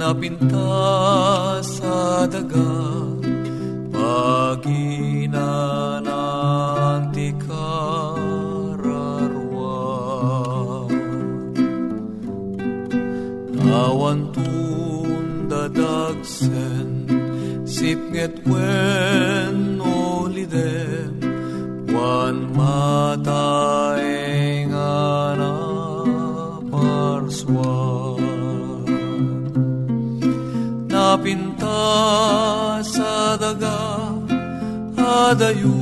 napinta sa daga paginananti kararwa awan tunda dagsen sipnget wen olidem падают.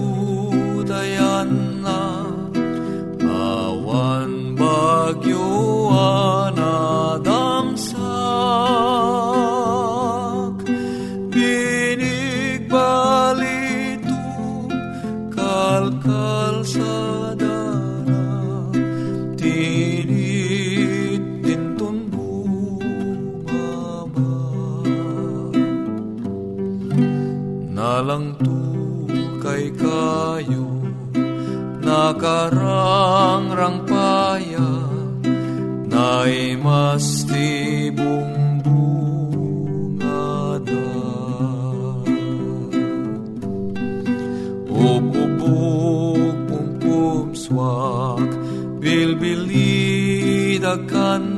Bilbilid kanta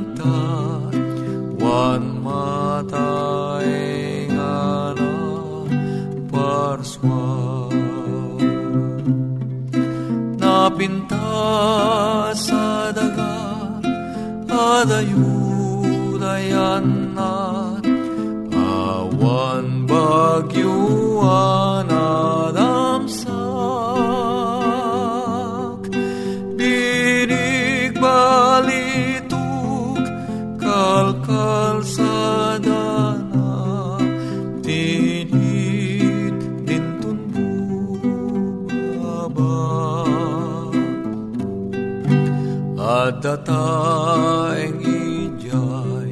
at dataeng ijay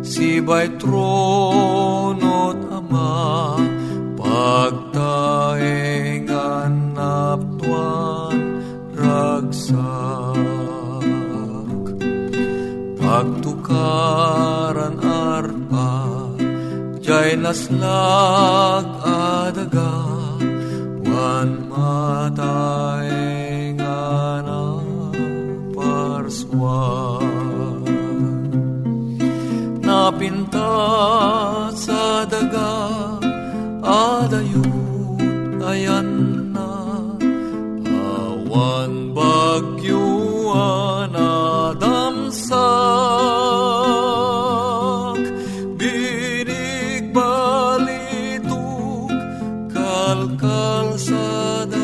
sibay tronot ama pagtaeng anaptuan ragsak. Pagtukaran arpa jay naslag adaga wan matay diwa Napinta sa daga adayut ayan na. Awan bagyuan adamsak Binig balituk kalkal sa daga.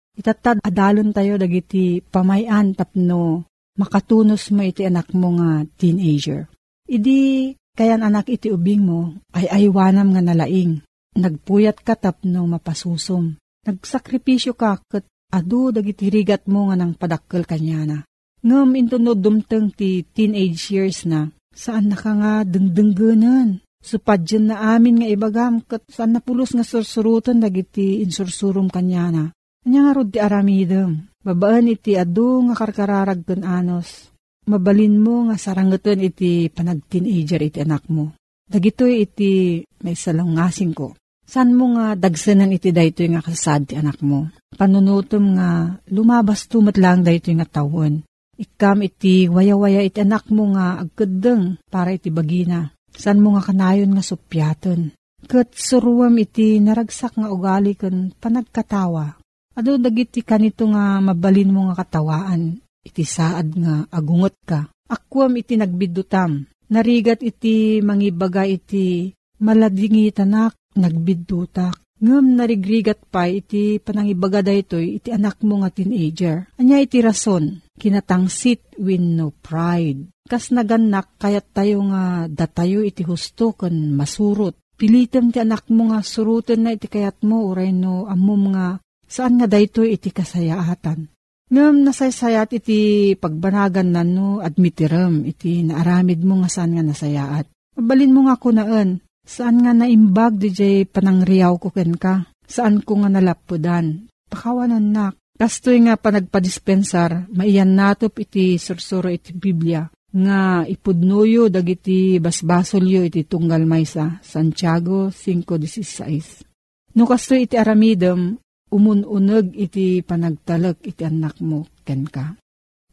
Itatad adalon tayo dagiti pamayan tapno makatunos mo iti anak mo nga teenager. Idi kayan anak iti ubing mo ay aywanam nga nalaing. Nagpuyat ka tapno mapasusom. Nagsakripisyo ka kat adu dagiti rigat mo nga nang padakkel kanyana. Ngam intunod dumteng ti teenage years na saan na ka nga dengdenggenan. Supadyan na amin nga ibagam kat saan napulos nga sursurutan dagiti insursurum kanyana. Anya nga rod ti aramidem. Babaan iti adu nga karkararag anos. Mabalin mo nga sarangetan iti panag-teenager iti anak mo. Dagitoy iti may salungasing ko. San mo nga dagsanan iti daytoy nga kasad ti anak mo? Panunutom nga lumabas tumat lang daytoy nga tawon. Ikam iti waya-waya iti anak mo nga agkadeng para iti bagina. San mo nga kanayon nga supyaton? Kat suruam iti naragsak nga ugali ken panagkatawa. Ado dagiti kanito nga mabalin mo nga katawaan. Iti saad nga agungot ka. Akwam iti nagbidutam. Narigat iti mangibaga iti maladingi tanak nagbidutak. Ngam narigrigat pa iti panangibaga daytoy iti anak mo nga teenager. Anya iti rason, kinatangsit win no pride. Kas naganak kayat tayo nga datayo iti husto kan masurot. Pilitem ti anak mo nga surutan na iti kayat mo uray no amom nga saan nga daytoy iti kasayaatan. Ngam nasaysayat iti pagbanagan na no admitiram iti naaramid mo nga saan nga nasayaat. Mabalin mo nga kunaan, saan nga naimbag di jay panangriyaw ko ken ka, saan ko nga nalapudan. Pakawanan nak, kastoy nga panagpadispensar, maiyan natop iti sursuro iti Biblia, nga ipudnuyo dagiti basbasolyo iti tunggal maysa, Santiago 5.16. No kastoy iti aramidem, umununeg iti panagtalek iti anak mo ken ka.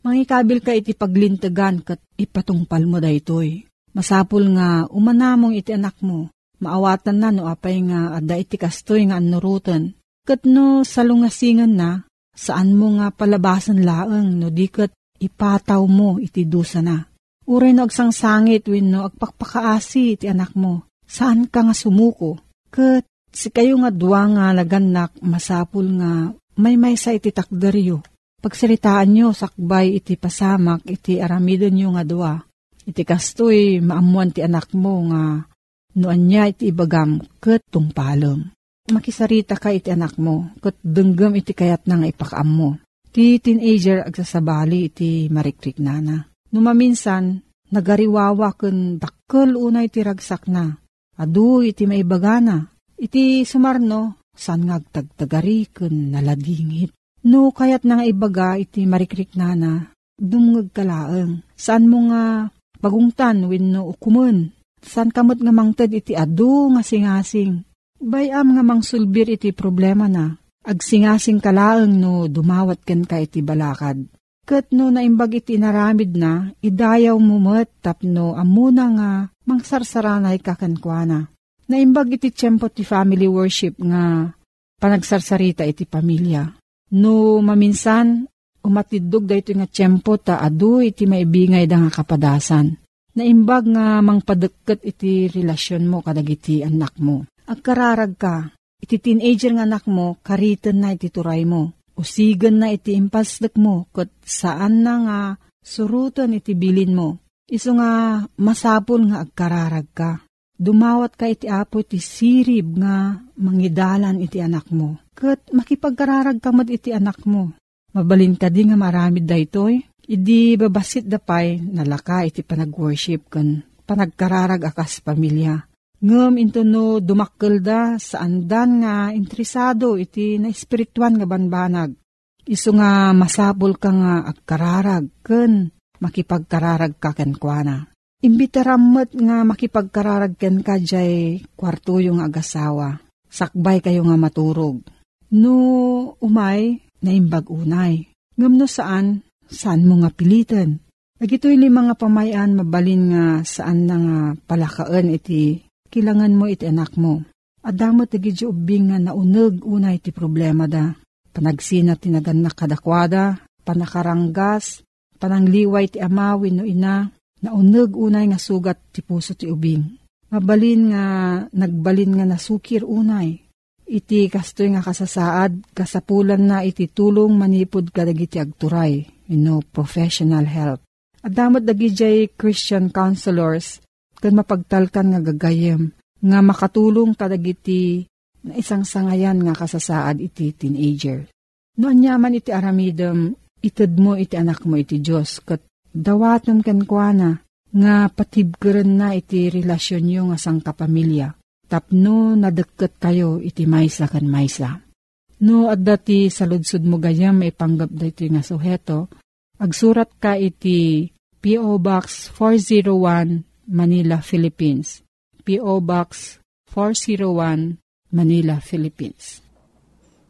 Mangikabil ka iti paglintegan kat ipatungpal mo daytoy. Masapul nga umanamong iti anak mo. Maawatan na no apay nga adda iti kastoy nga anurutan. Kat no salungasingan na, saan mo nga palabasan laeng no di kat ipataw mo iti dusa na. Uray no agsangsangit win no agpakpakaasi iti anak mo. Saan ka nga sumuko? Kat si kayo nga duwa nga laganak masapul nga may may sa iti takdaryo. Pagsiritaan nyo sakbay iti pasamak iti aramidon nyo nga duwa. Iti kastoy maamuan ti anak mo nga noan niya iti ibagam ket tungpalem. Makisarita ka iti anak mo ket denggem iti kayat na nga ipakaam mo. Ti teenager agsasabali iti marikrik nana. Numaminsan, nagariwawa ken dakkel unay ti ragsak na. Adu iti maibagana. Iti sumarno, san nga agtagtagari ken naladingit. No kayat na nga ibaga iti marikrik nana, dumngag kalaeng. Saan mo nga bagungtan wenno ukumen. San kamot nga mangted iti adu nga singasing. Bayam nga mangsulbir iti problema na. Agsingasing kalaeng no dumawat ken ka iti balakad. Kat no naimbag iti naramid na, idayaw mo met tapno amuna nga mangsarsaranay kakankwana. Naimbag iti tiyempo ti family worship nga panagsarsarita iti pamilya. No maminsan, umatidog dayto nga tiyempo ta adu iti maibingay da nga kapadasan. Naimbag nga mangpadeket iti relasyon mo kadagiti anak mo. Agkararag ka, iti teenager nga anak mo, karitan na iti turay mo. Usigan na iti impasdek mo, kat saan na nga surutan iti bilin mo. Iso nga masapol nga agkararag ka. Dumawat ka iti apo iti sirib nga mangidalan iti anak mo. Kat makipagkararag ka iti anak mo. Mabalin ka di nga maramid da itoy. Idi babasit da pay nalaka iti panag-worship kan panagkararag akas pamilya. Ngem into no dumakkel da sa andan nga interesado iti na espirituan nga banbanag. Iso nga masabol ka nga agkararag ken makipagkararag ka ken kuana. Imbitaramot nga makipagkararag ken ka jay kwarto yung agasawa. Sakbay kayo nga maturog. No umay, naimbag unay. Ngam no saan, saan mo nga pilitan. Nagitoy li mga pamayan mabalin nga saan na nga palakaan iti kilangan mo iti anak mo. Adamot iti ubing nga nauneg unay iti problema da. Panagsina tinagan na kadakwada, panakaranggas, panangliway ti amawin no ina, Nauneg unay nga sugat ti puso ti ubing. Mabalin nga nagbalin nga nasukir unay. Iti kastoy nga kasasaad, kasapulan na iti tulong manipod kadagiti agturay, you know, professional help. At damat dagijay Christian counselors, kan mapagtalkan nga gagayem, nga makatulong kadagiti na isang sangayan nga kasasaad iti teenager. No anyaman iti aramidem, ited mo iti anak mo iti Diyos, kat dawatom ken kuana nga patibgeren na iti relasyon nyo nga sang kapamilya. Tapno nadagket kayo iti maysa kan maysa. No adda ti saludsud mo gayam ipanggap da iti nga suheto, agsurat ka iti P.O. Box 401 Manila, Philippines. P.O. Box 401 Manila, Philippines.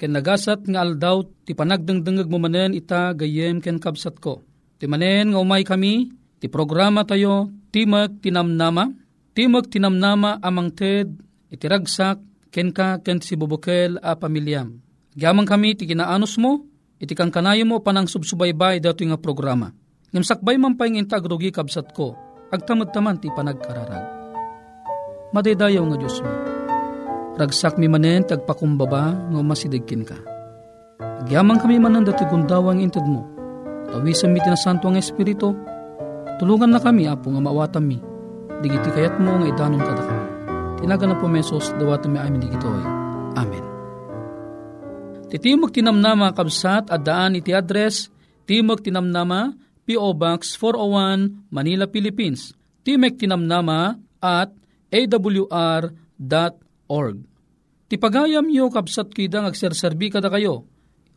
ken nagasat nga aldaw ti panagdengdengeg mo manen ita gayem ken kabsat ko. Ti manen nga umay kami, ti programa tayo, timag tinamnama, timag tinamnama amang ted, iti ragsak, ken si bubukel a pamilyam. Gyamang kami ti kinaanos mo, iti kang kanayo mo panang subsubaybay dato nga programa. Ngam sakbay man pa'y intagrugi kabsat ko, agtamad taman ti panagkararag. Madaydayaw nga Diyos mo Ragsak mi manen tagpakumbaba nga masidigkin ka. Agyaman kami manan dati gundawang inted mo. Tawisan mi tinasanto ang Espiritu. Tulungan na kami, apo nga maawatan mi. Digiti kayat mo nga idanon kada kami. Tinaga na po mesos, dawatan mi amin digitoy. Amen. Titimog tinamnama kabsat at daan iti address Timog Tinamnama, P.O. Box 401, Manila, Philippines. Timek Tinamnama at awr.org. Tipagayam yo kapsat kidang agserserbi kada kayo.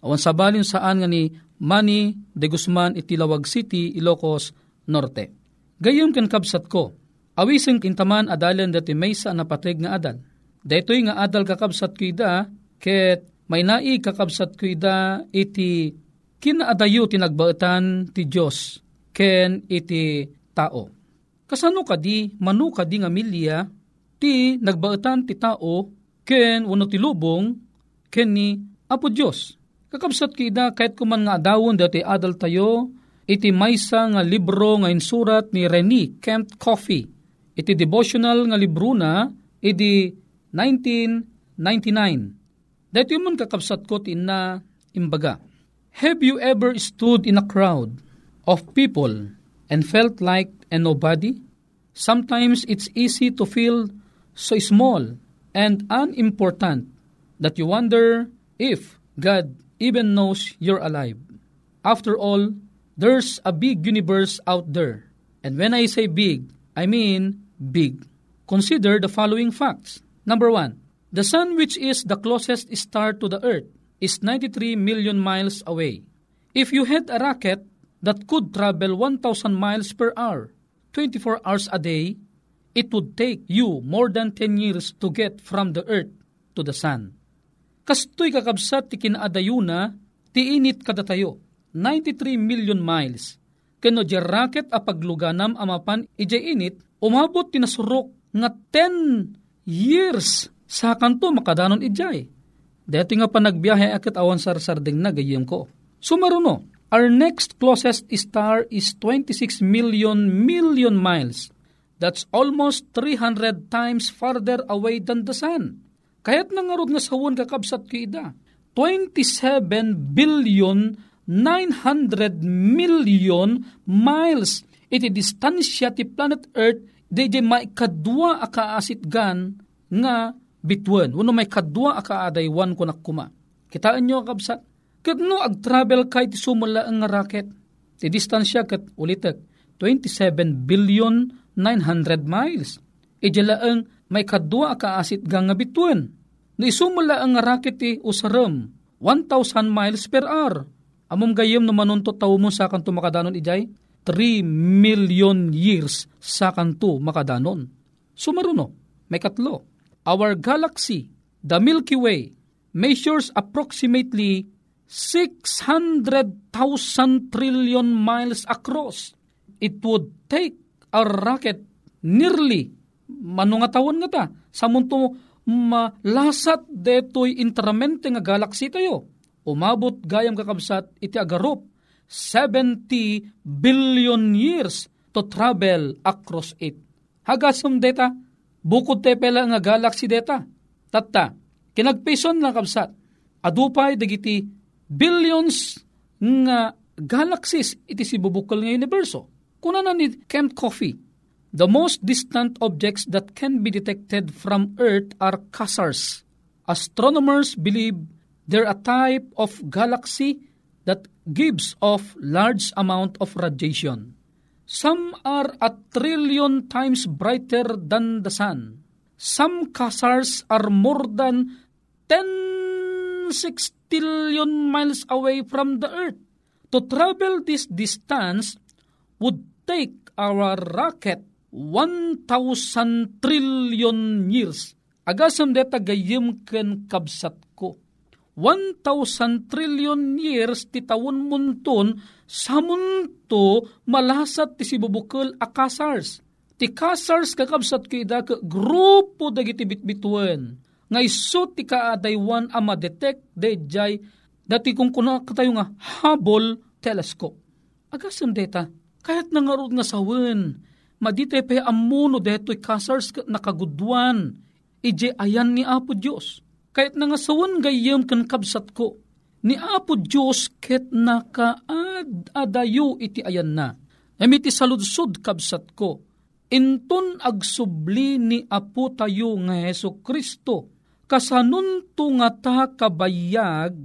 Awan sabalin saan nga ni Manny de Guzman itilawag City, Ilocos Norte. Gayom kan kapsat ko, awiseng kintaman adalan dati may sa napateg nga adal. Daytoy nga adal kakabsat kida, ket may nai kakabsat kida iti kinaadayo tinagbaetan ti Diyos, ken iti tao. Kasano kadi, manu kadi nga milya, ti nagbaetan ti tao, ken wano ti lubong, ken ni Apo Diyos. Kakabsat kida kahit kuman nga adawon dati adal tayo, iti maysa nga libro nga insurat ni Rene Kent Coffey. Iti devotional nga libro na, iti 1999. Dito yung kakabsat ko tina imbaga. Have you ever stood in a crowd of people and felt like a nobody? Sometimes it's easy to feel so small and unimportant that you wonder if God even knows you're alive. After all, there's a big universe out there. And when I say big, I mean big. Consider the following facts. Number one, The sun which is the closest star to the earth is 93 million miles away. If you had a rocket that could travel 1,000 miles per hour, 24 hours a day, it would take you more than 10 years to get from the earth to the sun. Kastoy kakabsat ti kinaadayuna, ti init kada tayo, 93 million miles. Kano di a pagluganam amapan ijay init, umabot tinasurok nga 10 years sa kanto makadanon ijay. Dati nga pa nagbiyahe akit awan sarsarding na gayem ko. Sumaruno, our next closest star is 26 million million miles. That's almost 300 times farther away than the sun. Kaya't nangarod nga sawon kakabsat ko ida. 27 billion 900 million miles iti distansya ti planet Earth di may kadwa akaasit gan nga bitwen. Wano may kadwa akaadaywan ko nakuma. Kitaan nyo kabsat? Kat no ag-travel kay ti sumula ang rocket. Ti distansya kat ulitek 27 billion 900 miles. Ijala ang may kadwa kaasit gang nga bitwen. No isumula ang rocket ti usaram 1,000 miles per hour. Amom gayem no manunto tao mo sa kanto makadanon ijay 3 million years sa kanto makadanon. Sumaruno, may katlo. Our galaxy, the Milky Way, measures approximately 600,000 trillion miles across. It would take a rocket nearly manungatawan nga ta sa munto malasat detoy intramente nga galaxy tayo. Umabot gayam kakabsat iti agarop 70 billion years to travel across it. Hagasum deta, bukod te pela nga galaxy deta. Tatta, kinagpison na kabsat, adupay dagiti billions nga galaxies iti si bubukal nga universo. Kuna na ni Kent Coffee, the most distant objects that can be detected from Earth are quasars. Astronomers believe they're a type of galaxy that gives off large amount of radiation. Some are a trillion times brighter than the sun. Some quasars are more than 10 sextillion miles away from the Earth. To travel this distance would take our rocket 1,000 trillion years. Agasam deta gayim ken kabsat ko 1,000 trillion years ti tawon munton sa munto malasat ti si bubukol a kasars. Ti kasars kakabsat ko ida ka grupo dagiti bitbituen. Nga iso ti kaadaywan a madetect dejay dati kung kuna katayo nga Hubble telescope. Agasam deta, kahit nangarod nga sawen, madite pe amuno deto'y kasars nakagudwan, ije ayan ni Apo Diyos. Kahit nga sawan gayam kan kabsat ko, ni Apo Diyos ket nakaad adayo iti ayan na. Emiti saludsod kabsat ko, inton agsubli ni Apo tayo nga Heso Kristo, kasanun nga ta kabayag,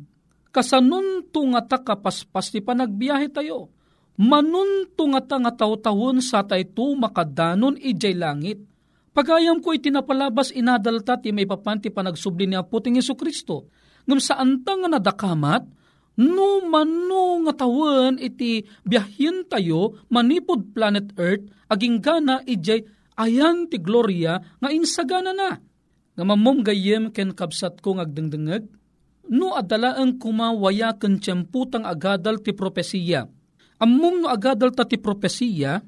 kasanun nga ta kapaspas ti panagbiyahe tayo, manun nga ta nga taw-tawon sa tayto makadanon ijay langit, Pagayam ko itinapalabas inadalta ti may papanti panagsubli ni Aputing Yesu Kristo. Ngam saan ta nga nadakamat, no mano nga tawen iti biyahin tayo manipod planet Earth, aging gana ijay ayan ti gloria nga insagana na. Nga mamom gayem ken kabsat ko ngagdengdengeg, no adala ang kumawaya ken tiyemputang agadal ti propesiya. Ammom no agadal ta ti propesiya,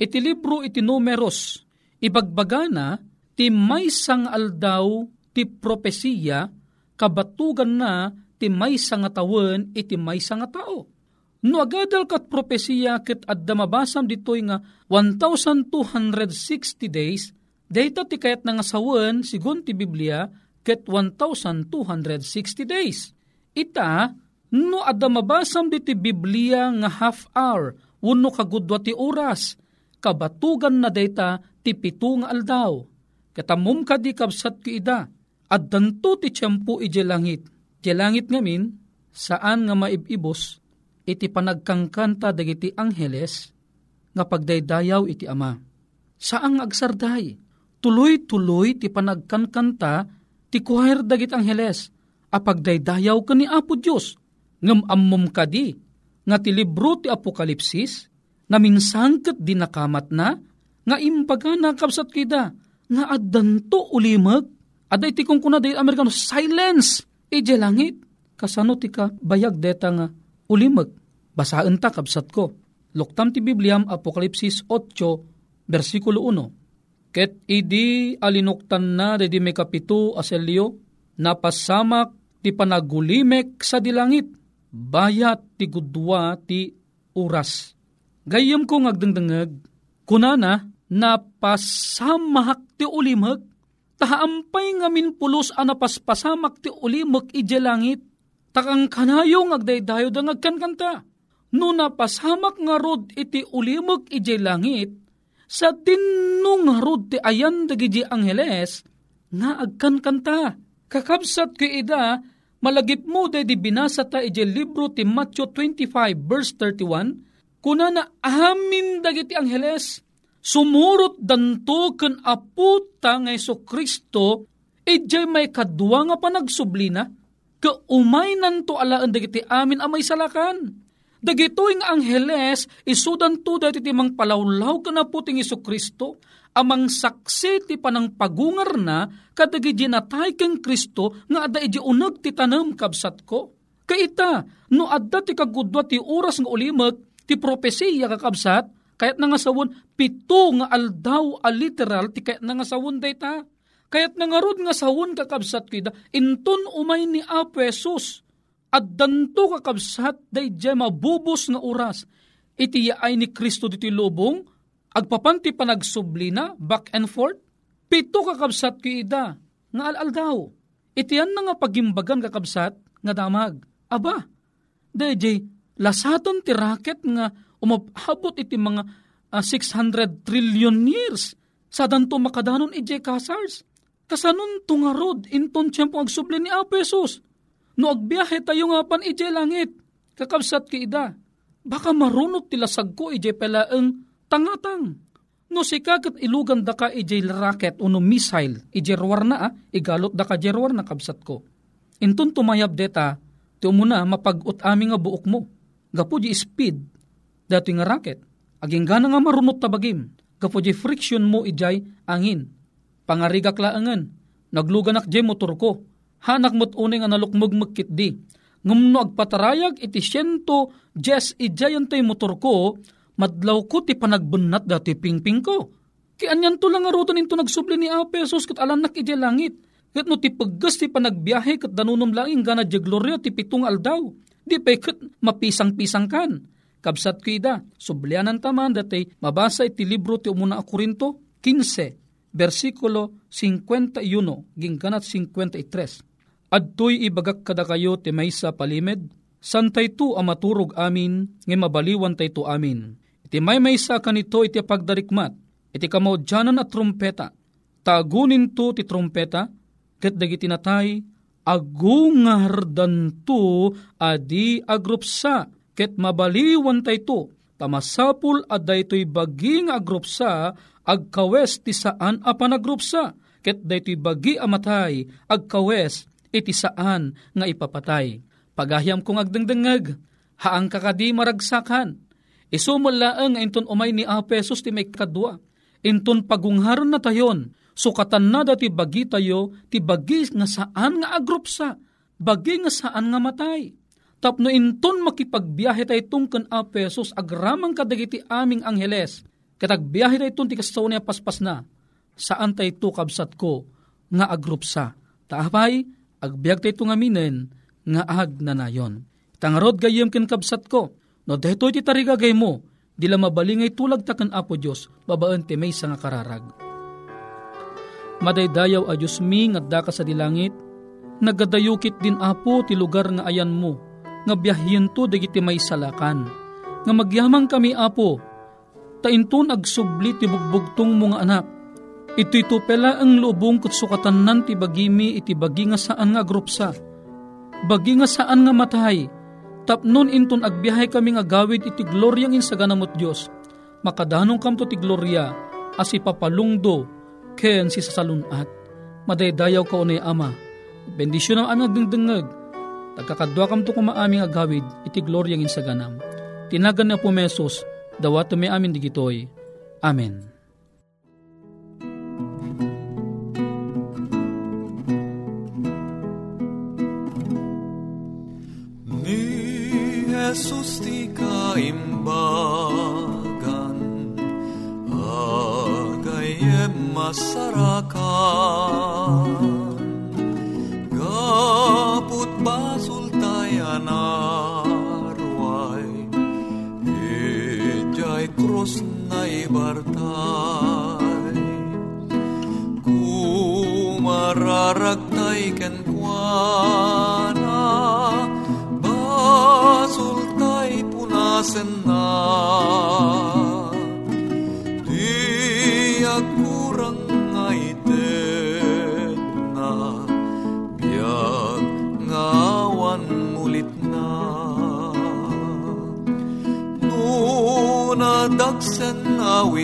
iti libro iti numeros, Ibagbagana ti may sang aldaw ti propesiya kabatugan na ti may nga tawen iti may nga tao. No agadal kat propesiya ket adda mabasam ditoy nga 1260 days data ti kayat nga sawen sigun ti Biblia ket 1260 days. Ita no adda mabasam diti Biblia nga half hour wenno kagudwa ti oras kabatugan na data ti pito nga aldaw. Katamum ka di kabsat ki ida, at danto ti tiyempo iti langit. Ti langit ngamin, saan nga maibibos, iti panagkangkanta dagiti angheles, nga pagdaydayaw iti ama. Saang agsarday, tuloy-tuloy ti panagkankanta, ti choir dagit angheles, apagdaydayaw ka ni Apo Diyos, ngam ammom kadi, nga ti libro ti Apokalipsis, na minsangkat di nakamat na, nga imbaga nakapsat kida, nga addanto ulimag, aday ti kung kuna day Amerikano, silence, ije langit, kasano ti ka bayag deta nga ulimag, basaan ta kapsat ko. Luktam ti Bibliam, Apokalipsis 8, versikulo 1. Ket idi alinuktan na dedi may kapito aselyo, napasamak ti panagulimek sa dilangit, bayat ti gudwa ti uras. Gayam ko ngagdengdengeg, kunana, napasamahak ti ulimag, tahaampay ngamin pulos anapaspasamak ti ulimag ije langit, takang kanayo ngagdaydayo da ngagkankanta. No napasamak nga rod iti ulimag ije langit, sa dinno nga rod ti ayan dagiti angheles, nga agkankanta. Kakabsat ko ida, malagip mo day di binasa ta ije libro ti Matthew 25 verse 31, kuna na amin dagiti angheles, sumurot danto ken aputa nga Iso Kristo, ijay may kadwa nga panagsublina, ka umay nanto alaan dagiti amin amay salakan. Dagitoy nga angheles, isudan to dati ti mang palawlaw ka na puting Iso Kristo, amang saksi ti panang pagungar na kadagi natay keng Kristo nga ada iji unag ti tanam kabsat ko. Kaita, no adda ti kagudwa ti oras nga ulimag, ti propesiya kakabsat, kayat nga sawon, pito nga aldaw a literal, ti kayat nga sawon dayta. Kayat nangarod nga sawon kakabsat kida, inton umay ni Apo Jesus, at danto kakabsat day jay mabubos nga oras, iti yaay ni Kristo diti lubong, agpapanti panagsublina, back and forth, pito kakabsat ko ida, nga alal daw. Itiyan na nga pagimbagan kakabsat, nga damag. Aba, jay, lasaton ti raket nga umabot iti mga uh, 600 trillion years sa danto makadanon ije kasars. Kasanon tungarod inton tiyempo agsubli ni Apesos No agbiyahe tayo nga pan ije langit, kakabsat ki ida. Baka marunot tila sagko ije pelaeng tangatang. No sikagat ilugan da ka ije rocket o no missile, ije ruwar na ah, igalot da ka jerwar na kabsat ko. Intun tumayab deta, ti umuna mapag-ut ami nga buok mo. Gapo di speed, dato nga rocket. Aging gana nga marunot tabagim, gapo di friction mo ijay angin. Pangarigak laangan, nagluganak je motor ko, hanak mo't uning analukmog magkit di. Ngumno agpatarayag iti siyento jes ijayan tay motor ko, madlaw ko ti panagbunat dati pingping ko. Kianyan to lang arutan into nagsubli ni Apesos kat alanak iti langit. Kat no ti paggas ti panagbiyahe kat danunom langing gana di gloria ti pitong aldaw. Di pa mapisang-pisang kan. Kabsat ko ida, sublianan taman dati mabasa iti libro ti umuna a Korinto 15, versikulo 51, gingganat 53 Adtoy ibagak kada kayo ti maysa palimed, santay tu amaturog amin, nga mabaliwan tay amin. Iti may maysa kanito iti pagdarikmat, iti kamaudyanan at trumpeta, tagunin tu ti trumpeta, ket dagiti natay, agungardan tu adi agrupsa, ket mabaliwan tay tu, tamasapul aday to'y baging agrupsa, agkawes ti saan a panagrupsa, ket daytoy bagi amatay, agkawes iti saan nga ipapatay. Pagahyam kong agdengdengag, haang kakadi maragsakan. Isumulaang inton umay ni Apesos ti may kadwa. Inton pagungharon na tayon, sukatan na dati bagi tayo, ti bagi nga saan nga agrupsa, bagi nga saan nga matay. Tapno inton makipagbiyahe tayo tungkan Apesos, agramang kadagiti aming angheles, katagbiyahe tayo itong ti kasaw paspas na, saan tayo tukabsat ko, nga agrupsa. Taapay, agbiag tayo nga minen, nga ag na nayon. Tangarod gayem ken kabsat ko, no dehtoy ti tarigagay mo, dila mabalingay tulag takan apo Diyos, babaan ti may nga kararag. Madaydayaw a Diyos mi nga daka sa dilangit, nagadayukit din apo ti lugar nga ayan mo, nga biyahin to dagiti may salakan. Nga magyamang kami apo, tainton agsubli ti bugbugtong mga anak, Ito ito pela ang lubong kat sukatan nan ti bagimi iti bagi nga saan nga grupsa. Bagi nga saan nga matay. Tapnon inton agbiyahe kami nga gawid iti gloryang insaganamot Diyos. Makadanong kam to ti gloria as ipapalungdo ken si sasalunat. Madaydayaw ka unay ama Bendisyon ang aming agdengdengag. Tagkakadwa kam to kumaaming agawid, iti gloryang insaganam. Tinagan na po mesos, dawat may amin digitoy. Amen. Jesus ti kaimbagan Agayem masarakan. Kaput basul tayan arway Ijay krus na ibartay Kumararagtay ken kuana punasen na Di agkurang ngaitet na Biag ngawan mulit na Nunadagsen awit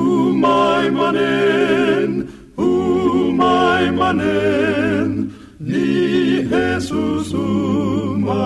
Umaimanen, umaimanen, ni Jesus umaimanen.